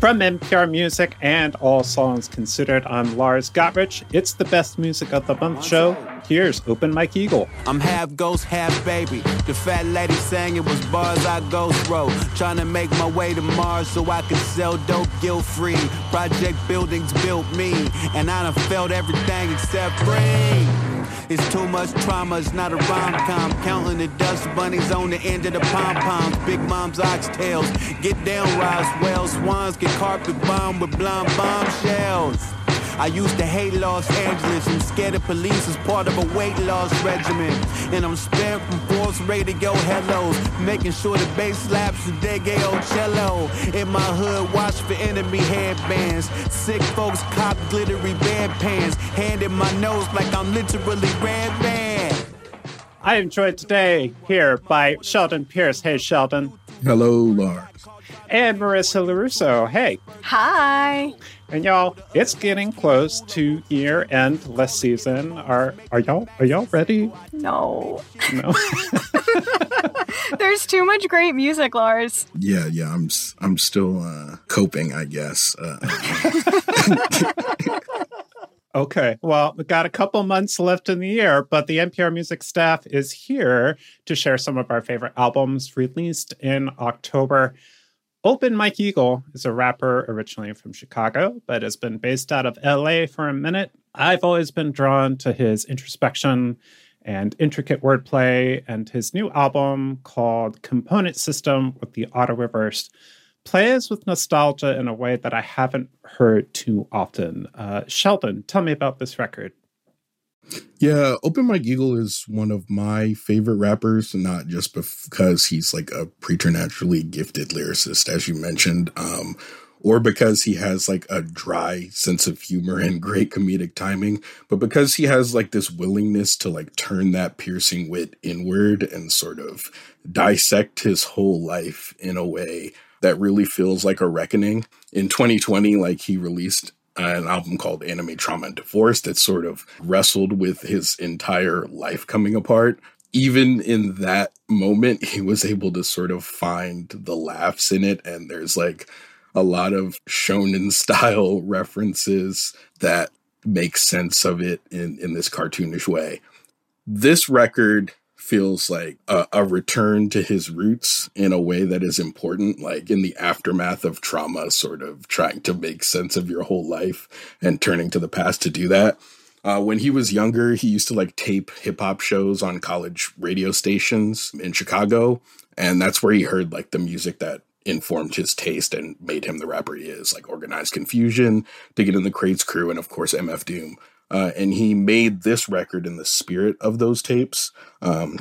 From NPR Music and All Songs Considered, I'm Lars Gotrich. It's the Best Music of the Month show. Here's Open Mike Eagle. I'm half ghost, half baby. The fat lady sang it was bars I ghost through. Trying to make my way to Mars so I can sell dope guilt free. Project buildings built me, and I done felt everything except free. It's too much trauma, it's not a rom-com. Counting the dust bunnies on the end of the pom-poms. Big mom's oxtails. Get down, Roswell. Swans get carpet bombed with blonde bombshells. I used to hate Los Angeles. I'm scared of police as part of a weight loss regimen. And I'm spared from force radio hellos. Making sure the bass slaps the Degeo cello. In my hood, watch for enemy headbands. Sick folks cop glittery band pants. Hand in my nose like I'm literally red band. I enjoyed today here by Sheldon Pierce. Hey, Sheldon. Hello, Lars. And Marissa Lorusso. Hey. Hi. And y'all, it's getting close to year end last season. Are are y'all are y'all ready? No. No. There's too much great music, Lars. Yeah, yeah, I'm s- I'm still uh, coping, I guess. Uh, Okay, well, we've got a couple months left in the year, but the NPR Music staff is here to share some of our favorite albums released in October. Open Mike Eagle is a rapper originally from Chicago, but has been based out of LA for a minute. I've always been drawn to his introspection and intricate wordplay, and his new album called Component System with the Auto Reverse plays with nostalgia in a way that I haven't heard too often. Uh, Sheldon, tell me about this record. Yeah, Open Mike Eagle is one of my favorite rappers, not just because he's like a preternaturally gifted lyricist, as you mentioned, um, or because he has like a dry sense of humor and great comedic timing, but because he has like this willingness to like turn that piercing wit inward and sort of dissect his whole life in a way that really feels like a reckoning. In 2020, like he released an album called Anime Trauma and Divorce that sort of wrestled with his entire life coming apart. Even in that moment, he was able to sort of find the laughs in it. And there's like a lot of shonen style references that make sense of it in, in this cartoonish way. This record feels like a, a, return to his roots in a way that is important, like in the aftermath of trauma, sort of trying to make sense of your whole life and turning to the past to do that. Uh, when he was younger, he used to like tape hip hop shows on college radio stations in Chicago. And that's where he heard like the music that informed his taste and made him the rapper he is, like Organized Confusion, Digging in the Crates Crew, and of course MF Doom. Uh, and he made this record in the spirit of those tapes. Um,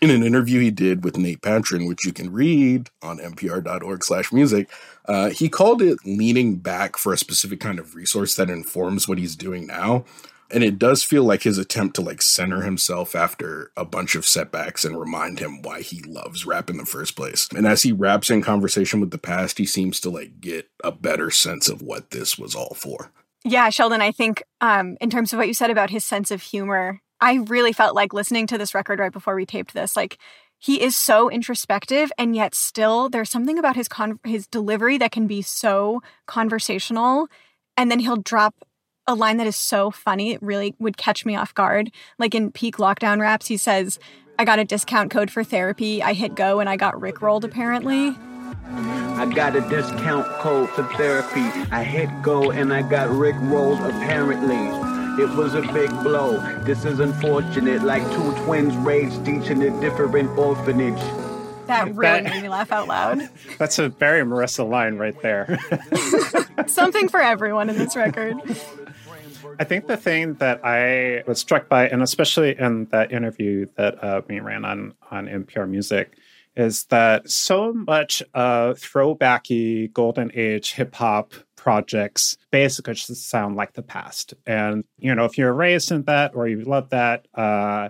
in an interview he did with Nate Patrin, which you can read on npr.org slash music, uh, he called it leaning back for a specific kind of resource that informs what he's doing now. And it does feel like his attempt to like center himself after a bunch of setbacks and remind him why he loves rap in the first place. And as he raps in conversation with the past, he seems to like get a better sense of what this was all for. Yeah, Sheldon, I think um, in terms of what you said about his sense of humor, I really felt like listening to this record right before we taped this, like he is so introspective and yet still there's something about his con- his delivery that can be so conversational and then he'll drop a line that is so funny it really would catch me off guard. Like in peak lockdown raps he says i got a discount code for therapy i hit go and i got rickrolled apparently I got a discount code for therapy. I hit go and I got Rick rolled apparently. It was a big blow. This is unfortunate, like two twins raised each in a different orphanage. that really made me laugh out loud That's a very Marissa line right there. something for everyone in this record I think the thing that I was struck by, and especially in that interview that uh, we ran on on NPR Music, is that so much throwbacky golden age hip hop projects basically just sound like the past. And you know, if you're raised in that or you love that, uh,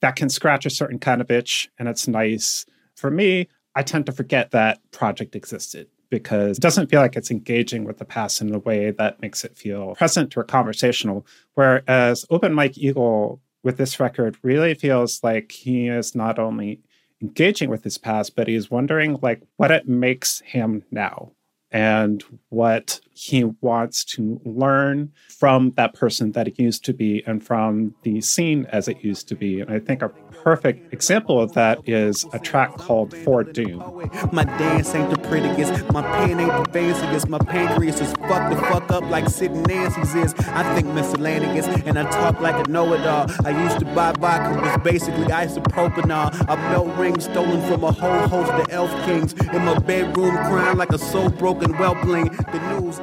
that can scratch a certain kind of itch, and it's nice. For me, I tend to forget that project existed because it doesn't feel like it's engaging with the past in a way that makes it feel present or conversational. Whereas Open Mike Eagle with this record really feels like he is not only engaging with his past, but he's wondering like what it makes him now and what he wants to learn from that person that he used to be and from the scene as it used to be. And I think a perfect example of that is a track called For Doom. My dance ain't the prettiest, my pen ain't the fanciest, my pancreas is fucked the fuck up like Sid Nancy's is. I think miscellaneous and I talk like a know-it-all. I used to buy vodka, was basically isopropanol. A belt ring stolen from a whole host of elf kings. In my bedroom crying like a soul broken whelpling. The news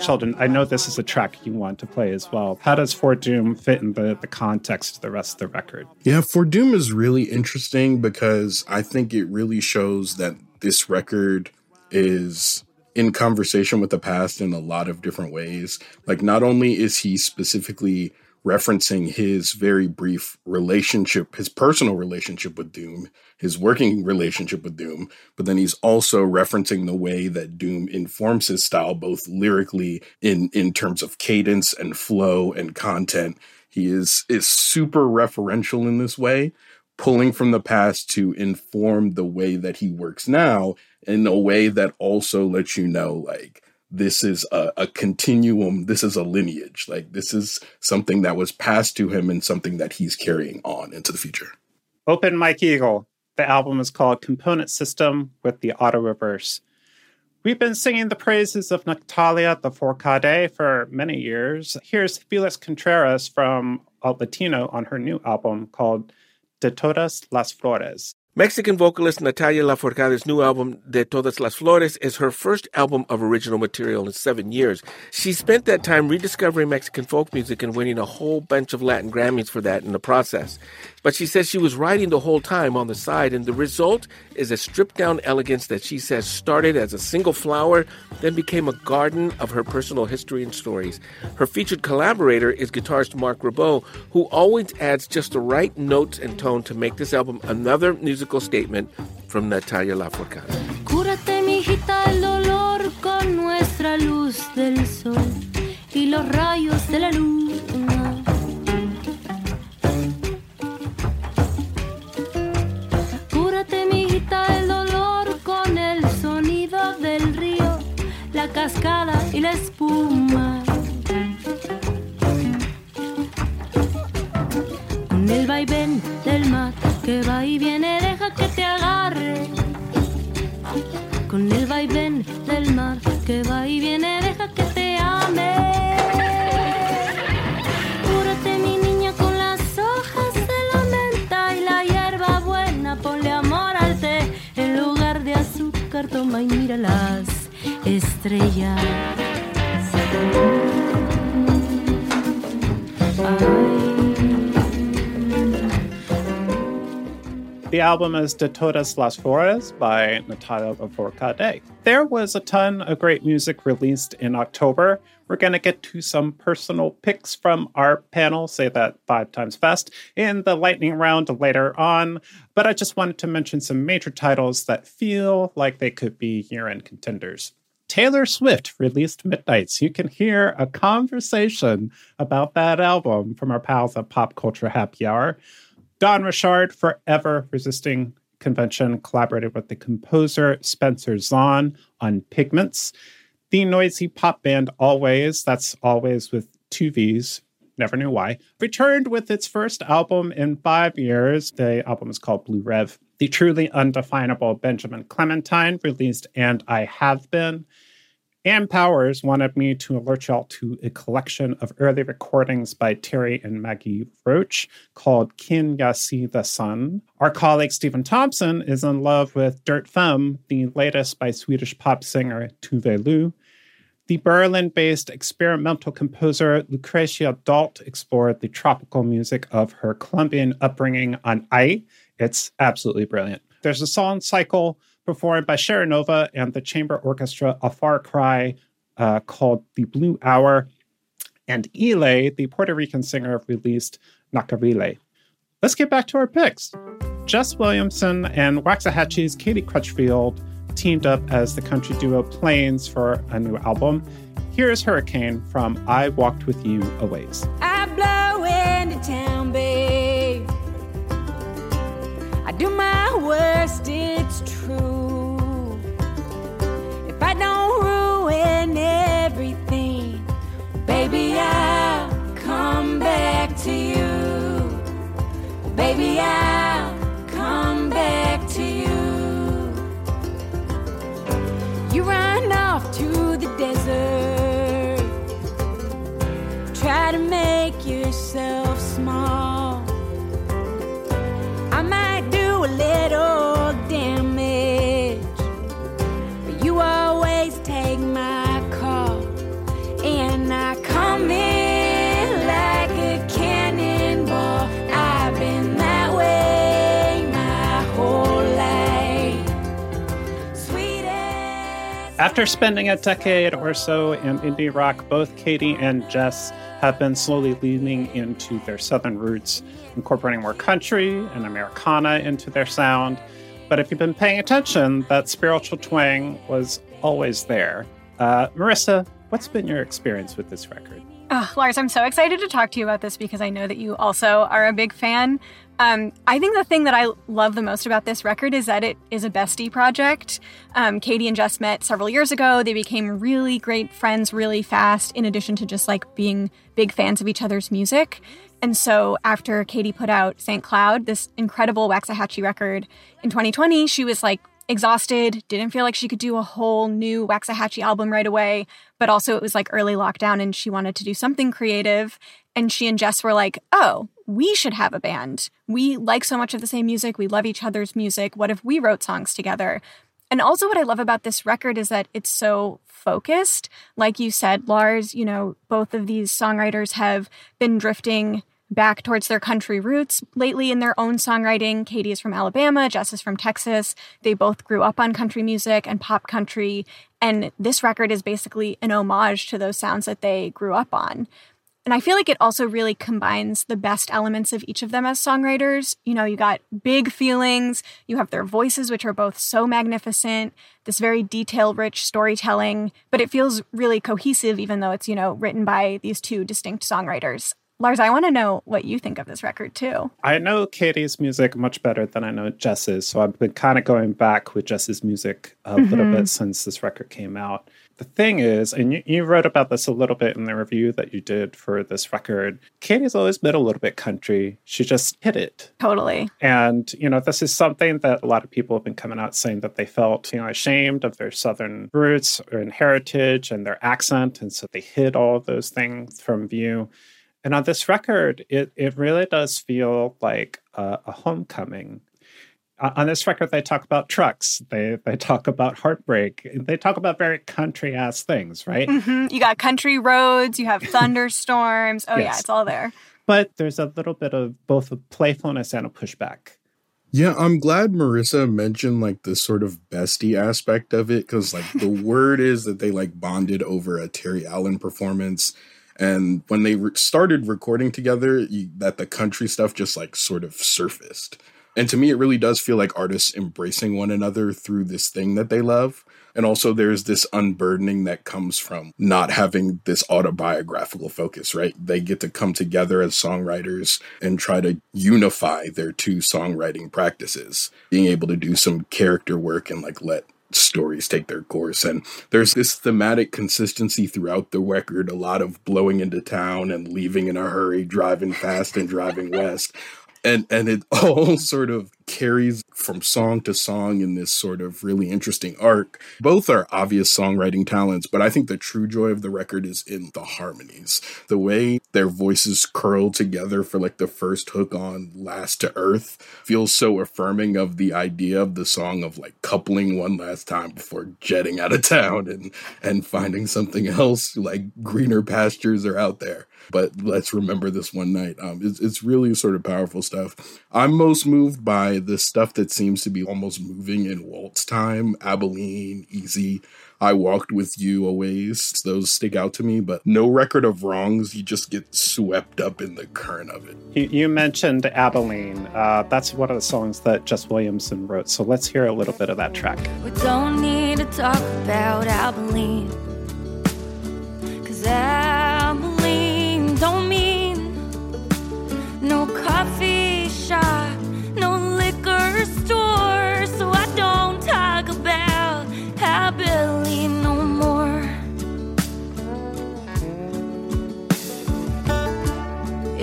Sheldon, I know this is a track you want to play as well. How does For Doom fit in the, the context of the rest of the record? Yeah, For Doom is really interesting because I think it really shows that this record is in conversation with the past in a lot of different ways. Like, not only is he specifically referencing his very brief relationship, his personal relationship with Doom, his working relationship with Doom, but then he's also referencing the way that Doom informs his style, both lyrically in in terms of cadence and flow and content. He is is super referential in this way, pulling from the past to inform the way that he works now in a way that also lets you know like this is a, a, continuum this is a lineage like this is something that was passed to him and something that he's carrying on into the future. Open mike eagle. The album is called component system with the auto reverse. We've been singing the praises of natalia lafourcade for many years. Here's felix contreras from alt latino on her new album called de todas las flores Mexican vocalist Natalia Lafourcade's new album, De Todas las Flores, is her first album of original material in seven years. She spent that time rediscovering Mexican folk music and winning a whole bunch of Latin Grammys for that in the process. But she says she was writing the whole time on the side, and the result is a stripped down elegance that she says started as a single flower, then became a garden of her personal history and stories. Her featured collaborator is guitarist Marc Ribot, who always adds just the right notes and tone to make this album another musical statement from Natalia Lafourcade. Y la espuma. Con el vaivén del mar que va y viene, deja que te agarre. Con el vaivén del mar que va y viene, deja que te ame. Cúrate mi niña con las hojas The album is De Todas las Flores by Natalia Lafourcade. There was a ton of great music released in October. We're going to get to some personal picks from our panel, say that five times fast, in the lightning round later on. But I just wanted to mention some major titles that feel like they could be year end contenders. Taylor Swift released Midnights. You can hear a conversation about that album from our pals at Pop Culture Happy Hour. Dawn Richard, forever resisting convention, collaborated with the composer Spencer Zahn on Pigments. The noisy pop band Alvvays, that's always with two V's, never knew why, returned with its first album in five years. The album is called Blue Rev. The truly undefinable Benjamin Clementine released And I Have Been. Ann Powers wanted me to alert y'all to a collection of early recordings by Terre and Maggie Roche called Kin Ya See the Sun. Our colleague Stephen Thompson is in love with Dirt Femme, the latest by Swedish pop singer Tove Lo. The Berlin based experimental composer Lucrecia Dalt explored the tropical music of her Colombian upbringing on I. It's absolutely brilliant. There's a song cycle performed by Shara Nova and the chamber orchestra A Far Cry uh, called The Blue Hour. And Ile, the Puerto Rican singer, released Nacarile. Let's get back to our picks. Jess Williamson and Waxahatchee's Katie Crutchfield teamed up as the country duo Plains for a new album. Here's Hurricane from I Walked With You a Ways. I blow into town, babe. I do my worst, it's true. Baby, I'll come back to you. You run off to the desert. Try to make yourself After spending a decade or so in indie rock, both Katie and Jess have been slowly leaning into their southern roots, incorporating more country and Americana into their sound. But if you've been paying attention, that spiritual twang was always there. Uh, Marissa, what's been your experience with this record? Oh, Lars, I'm so excited to talk to you about this because I know that you also are a big fan. Um, I think the thing that I love the most about this record is that it is a bestie project. Um, Katie and Jess met several years ago. They became really great friends really fast, in addition to just like being big fans of each other's music. And so after Katie put out St. Cloud, this incredible Waxahatchee record in 2020, she was like exhausted, didn't feel like she could do a whole new Waxahatchee album right away, but also it was like early lockdown and she wanted to do something creative. And she and Jess were like, oh, we should have a band. We like so much of the same music. We love each other's music. What if we wrote songs together? And also, what I love about this record is that it's so focused. Like you said, Lars, you know, both of these songwriters have been drifting back towards their country roots lately in their own songwriting. Katie is from Alabama, Jess is from Texas. They both grew up on country music and pop country. And this record is basically an homage to those sounds that they grew up on. And I feel like it also really combines the best elements of each of them as songwriters. You know, you got big feelings, you have their voices, which are both so magnificent, this very detail rich storytelling, but it feels really cohesive, even though it's, you know, written by these two distinct songwriters. Lars, I want to know what you think of this record too. I know Katie's music much better than I know Jess's, so I've been kind of going back with Jess's music a mm-hmm. little bit since this record came out. The thing is, and you, you, wrote about this a little bit in the review that you did for this record, Katie's always been a little bit country. She just hit it. Totally. And, you know, this is something that a lot of people have been coming out saying that they felt, you know, ashamed of their Southern roots and heritage and their accent. And so they hid all of those things from view. And on this record, it, it really does feel like a, a homecoming. On this record, they talk about trucks. They they talk about heartbreak. They talk about very country ass things, right? Mm-hmm. You got country roads. You have thunderstorms. Oh yes. yeah, it's all there. But there's a little bit of both a playfulness and a pushback. Yeah, I'm glad Marissa mentioned like the sort of bestie aspect of it because like the word is that they like bonded over a Terry Allen performance and when they re- started recording together, you, that the country stuff just like sort of surfaced. And to me, it really does feel like artists embracing one another through this thing that they love. And also, there's this unburdening that comes from not having this autobiographical focus, right? They get to come together as songwriters and try to unify their two songwriting practices, being able to do some character work and like let stories take their course. And there's this thematic consistency throughout the record a lot of blowing into town and leaving in a hurry, driving fast and driving west and and it all sort of carries from song to song in this sort of really interesting arc. Both are obvious songwriting talents, but I think the true joy of the record is in the harmonies. The way their voices curl together for like the first hook on Last to Earth feels so affirming of the idea of the song of like coupling one last time before jetting out of town and and finding something else like greener pastures are out there but let's remember this one night. Um, it's, it's really sort of powerful stuff. I'm most moved by why the stuff that seems to be almost moving in waltz time, Abilene, Easy, I Walked With You a ways, those stick out to me, but no record of wrongs. You just get swept up in the current of it. You, you mentioned Abilene. Uh, that's one of the songs that Jess Williamson wrote. So let's hear a little bit of that track. We don't need to talk about Abilene. Cause Abilene don't mean no coffee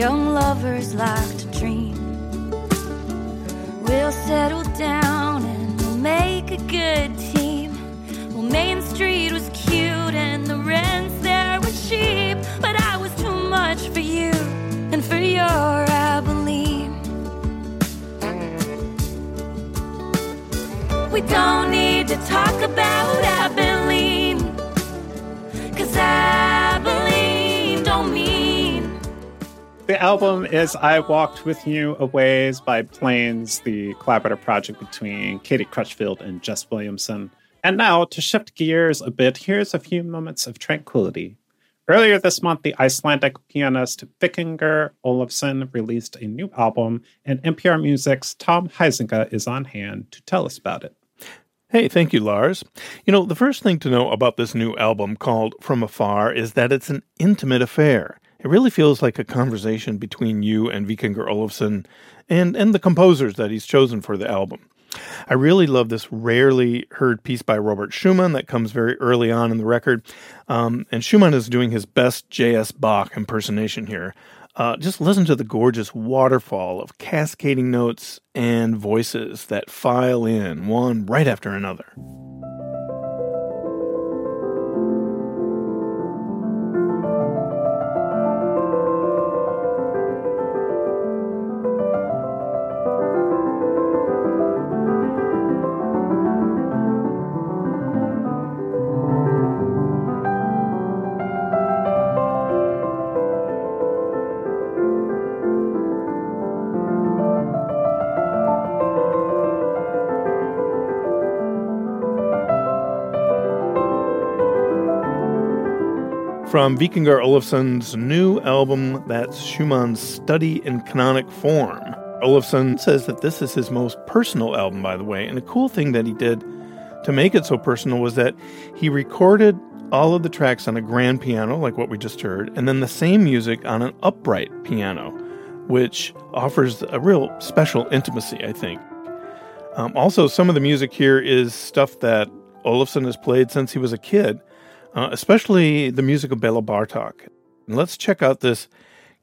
Young lovers like to dream. We'll settle down and we'll make a good team. Well, Main Street was cute and the rents there were cheap, but I was too much for you and for your Abilene. We don't need to talk about Abilene, The album is I Walked With You a Ways by Plains, the collaborative project between Katie Crutchfield and Jess Williamson. And now, to shift gears a bit, here's a few moments of tranquility. Earlier this month, the Icelandic pianist Vikingur Olafsson released a new album, and NPR Music's Tom Huizenga is on hand to tell us about it. Hey, thank you, Lars. You know, the first thing to know about this new album called From Afar is that it's an intimate affair. It really feels like a conversation between you and Vikingur Olafsson and, and the composers that he's chosen for the album. I really love this rarely heard piece by Robert Schumann that comes very early on in the record. Um, and Schumann is doing his best J.S. Bach impersonation here. Uh, just listen to the gorgeous waterfall of cascading notes and voices that file in one right after another. From Vikingur Olafsson's new album, that's Schumann's Study in Canonic Form. Olafsson says that this is his most personal album, by the way, and a cool thing that he did to make it so personal was that he recorded all of the tracks on a grand piano, like what we just heard, and then the same music on an upright piano, which offers a real special intimacy, I think. Um, also, some of the music here is stuff that Olafsson has played since he was a kid, uh, especially the music of Bela Bartok. And let's check out this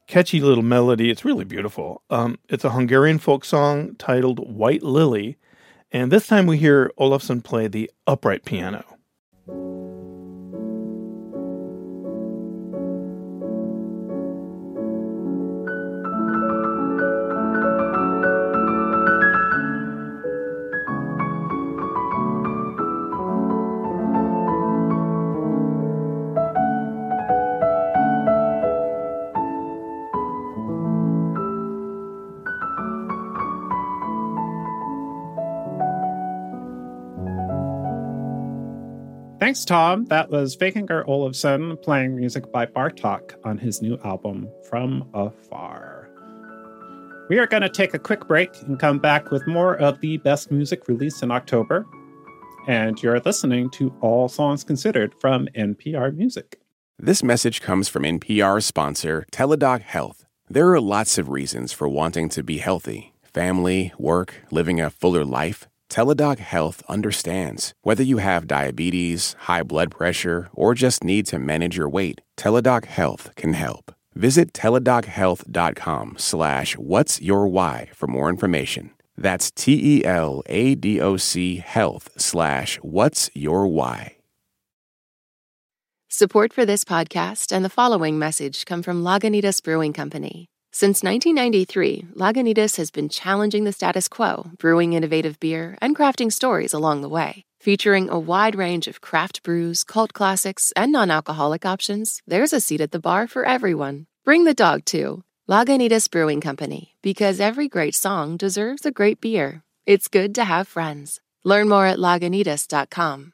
catchy little melody. It's really beautiful. Um, it's a Hungarian folk song titled White Lily, and this time we hear Olafsson play the upright piano. Thanks, Tom. That was Vikingur Olafsson playing music by Bartok on his new album, From Afar. We are going to take a quick break and come back with more of the best music released in October. And you're listening to All Songs Considered from NPR Music. This message comes from NPR sponsor Teladoc Health. There are lots of reasons for wanting to be healthy family, work, living a fuller life. Teladoc Health understands. Whether you have diabetes, high blood pressure, or just need to manage your weight, Teladoc Health can help. Visit teladochealth.com slash what's your why for more information. That's T-E-L-A-D-O-C health slash what's your why. Support for this podcast and the following message come from Lagunitas Brewing Company. Since 1993, Lagunitas has been challenging the status quo, brewing innovative beer, and crafting stories along the way. Featuring a wide range of craft brews, cult classics, and non alcoholic options, there's a seat at the bar for everyone. Bring the dog too. Lagunitas Brewing Company, because every great song deserves a great beer. It's good to have friends. Learn more at lagunitas.com.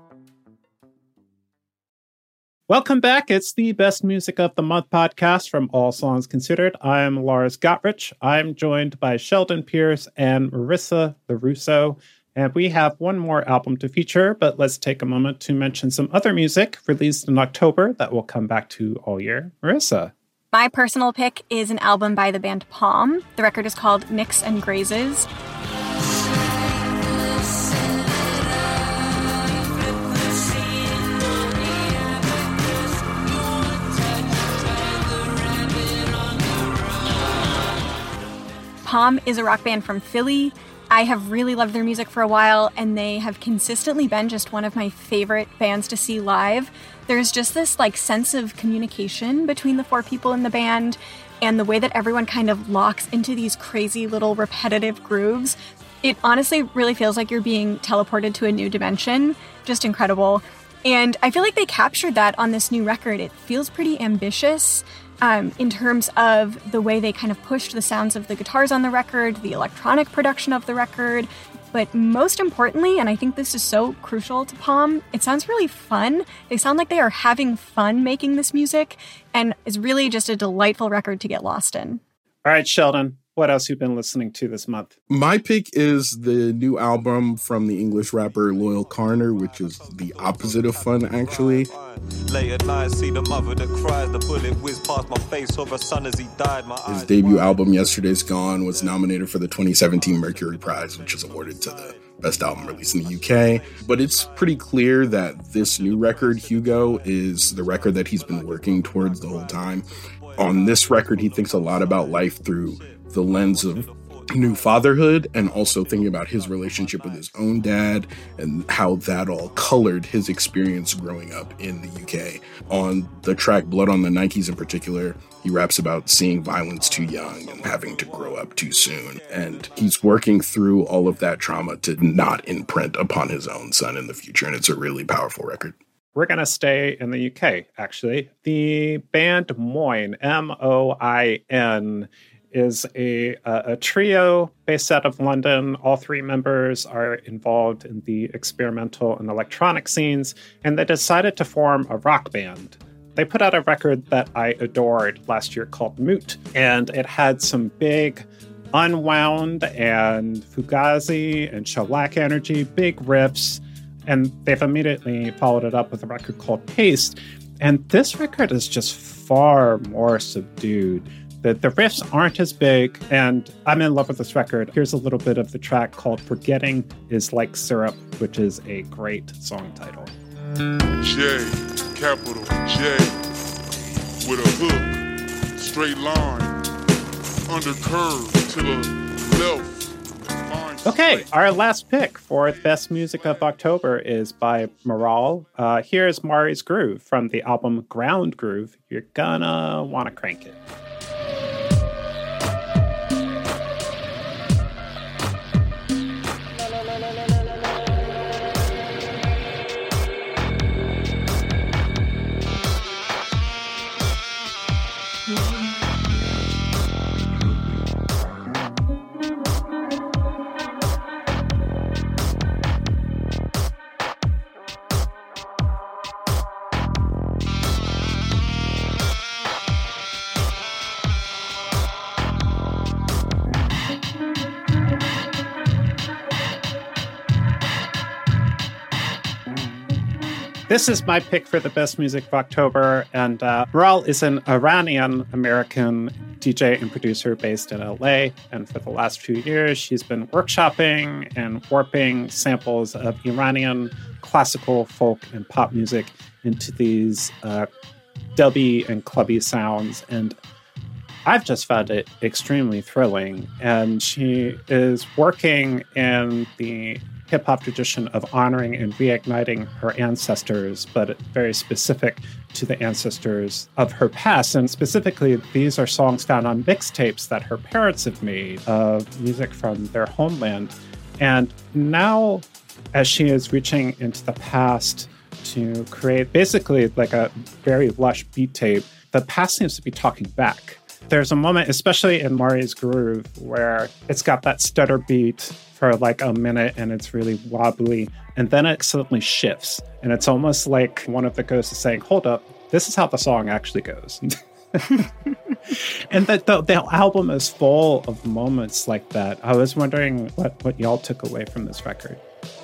Welcome back. It's the Best Music of the Month podcast from All Songs Considered. I'm Lars Gotrich. I'm joined by Sheldon Pierce and Marissa Lorusso. And we have one more album to feature, but let's take a moment to mention some other music released in October that we'll come back to all year. Marissa. My personal pick is an album by the band Palm. The record is called Nicks and Grazes. Palm is a rock band from Philly. I have really loved their music for a while, and they have consistently been just one of my favorite bands to see live. There's just this like sense of communication between the four people in the band, and the way that everyone kind of locks into these crazy little repetitive grooves. It honestly really feels like you're being teleported to a new dimension. Just incredible. And I feel like they captured that on this new record. It feels pretty ambitious um, in terms of the way they kind of pushed the sounds of the guitars on the record, the electronic production of the record. But most importantly, and I think this is so crucial to Palm, it sounds really fun. They sound like they are having fun making this music and is really just a delightful record to get lost in. All right, Sheldon, what else you've been listening to this month? My pick is the new album from the English rapper Loyle Carner, which is the opposite of fun, actually. His debut album, Yesterday's Gone, was nominated for the 2017 Mercury Prize, which is awarded to the best album released in the UK. But it's pretty clear that this new record, Hugo, is the record that he's been working towards the whole time. On this record, he thinks a lot about life through the lens of new fatherhood and also thinking about his relationship with his own dad and how that all colored his experience growing up in the UK. On the track Blood on the Nikes in particular, he raps about seeing violence too young and having to grow up too soon. And he's working through all of that trauma to not imprint upon his own son in the future. And it's a really powerful record. We're going to stay in the UK, actually. The band Moin, M O I N, is a, a, trio based out of London. All three members are involved in the experimental and electronic scenes, and they decided to form a rock band. They put out a record that I adored last year called Moot, and it had some big unwound and fugazi and shellac energy, big riffs, and they've immediately followed it up with a record called Paste. And this record is just far more subdued the, the riffs aren't as big, and I'm in love with this record. Here's a little bit of the track called Forgetting is Like Syrup, which is a great song title. J, capital J, with a hook, straight line, under curve to the left. Okay, our last pick for Best Music of October is by Maral. Uh, here's Mari's Groove from the album Ground Groove. You're gonna want to crank it. This is my pick for the best music of October. And uh, Maral is an Iranian American DJ and producer based in LA. And for the last few years, she's been workshopping and warping samples of Iranian classical, folk, and pop music into these uh, dubby and clubby sounds. And I've just found it extremely thrilling. And she is working in the hip hop tradition of honoring and reigniting her ancestors, but very specific to the ancestors of her past. And specifically, these are songs found on mixtapes that her parents have made of music from their homeland. And now, as she is reaching into the past to create basically like a very lush beat tape, the past seems to be talking back. There's a moment, especially in Mari's Groove, where it's got that stutter beat for like a minute and it's really wobbly. And then it suddenly shifts. And it's almost like one of the ghosts is saying, Hold up, this is how the song actually goes. and that the, the album is full of moments like that. I was wondering what, what y'all took away from this record.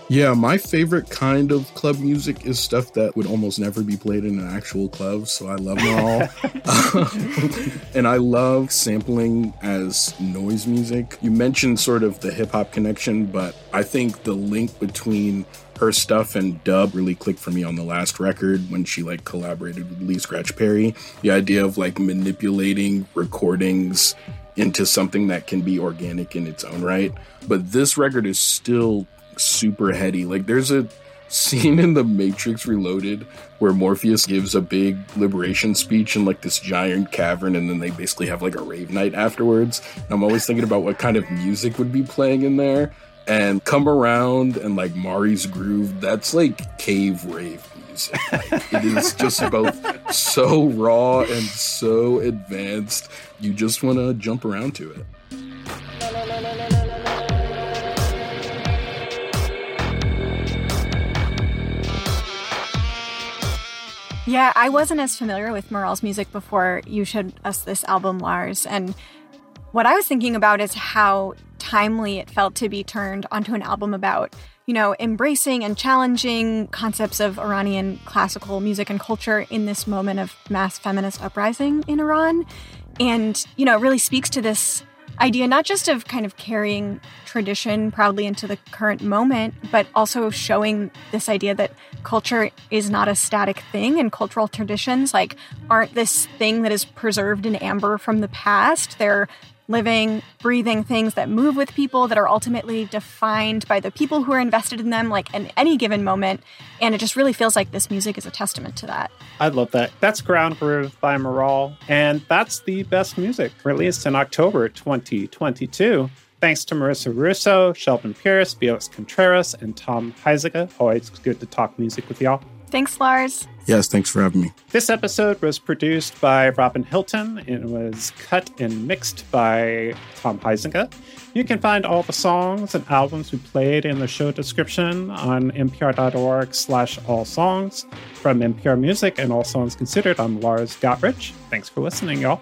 Yeah, my favorite kind of club music is stuff that would almost never be played in an actual club. So I love them all. Um, and I love sampling as noise music. You mentioned sort of the hip hop connection, but I think the link between her stuff and dub really clicked for me on the last record when she like collaborated with Lee Scratch Perry. The idea of like manipulating recordings into something that can be organic in its own right. But this record is still super heady. Like there's a scene in the Matrix Reloaded where Morpheus gives a big liberation speech in like this giant cavern and then they basically have like a rave night afterwards. And I'm always thinking about what kind of music would be playing in there. And come around and like Mari's groove, that's like cave rave music. Like, it is just both so raw and so advanced. You just want to jump around to it. Yeah, I wasn't as familiar with Maral's music before you showed us this album, Lars. And what I was thinking about is how timely it felt to be turned onto an album about, you know, embracing and challenging concepts of Iranian classical music and culture in this moment of mass feminist uprising in Iran. And, you know, it really speaks to this idea not just of kind of carrying tradition proudly into the current moment, but also showing this idea that culture is not a static thing and cultural traditions like aren't this thing that is preserved in amber from the past. They're living, breathing things that move with people that are ultimately defined by the people who are invested in them, like in any given moment. And it just really feels like this music is a testament to that. I love that. That's Ground Groove by Maral, and that's the best music released in October 2022. Thanks to Marissa Russo, Sheldon Pierce, Felix Contreras, and Tom Huizenga. Always good to talk music with y'all. Thanks, Lars. Yes, thanks for having me. This episode was produced by Robin Hilton. It was cut and mixed by Tom Huizenga. You can find all the songs and albums we played in the show description on npr.org slash all songs. From NPR Music and All Songs Considered, I'm Lars Gotrich. Thanks for listening, y'all.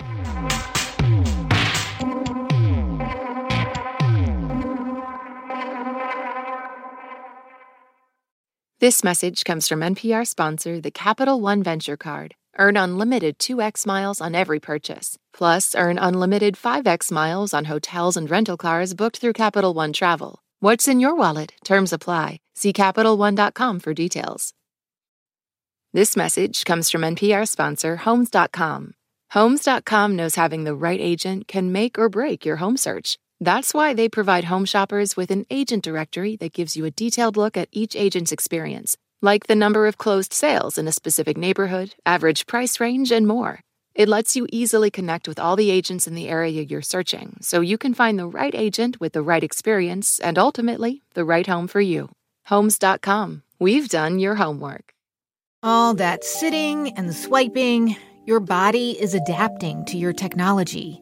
This message comes from NPR sponsor, the Capital One Venture Card. Earn unlimited 2x miles on every purchase. Plus, earn unlimited 5x miles on hotels and rental cars booked through Capital One Travel. What's in your wallet? Terms apply. See CapitalOne.com for details. This message comes from NPR sponsor, Homes.com. Homes.com knows having the right agent can make or break your home search. That's why they provide home shoppers with an agent directory that gives you a detailed look at each agent's experience, like the number of closed sales in a specific neighborhood, average price range, and more. It lets you easily connect with all the agents in the area you're searching so you can find the right agent with the right experience and ultimately the right home for you. Homes.com. We've done your homework. All that sitting and swiping, your body is adapting to your technology.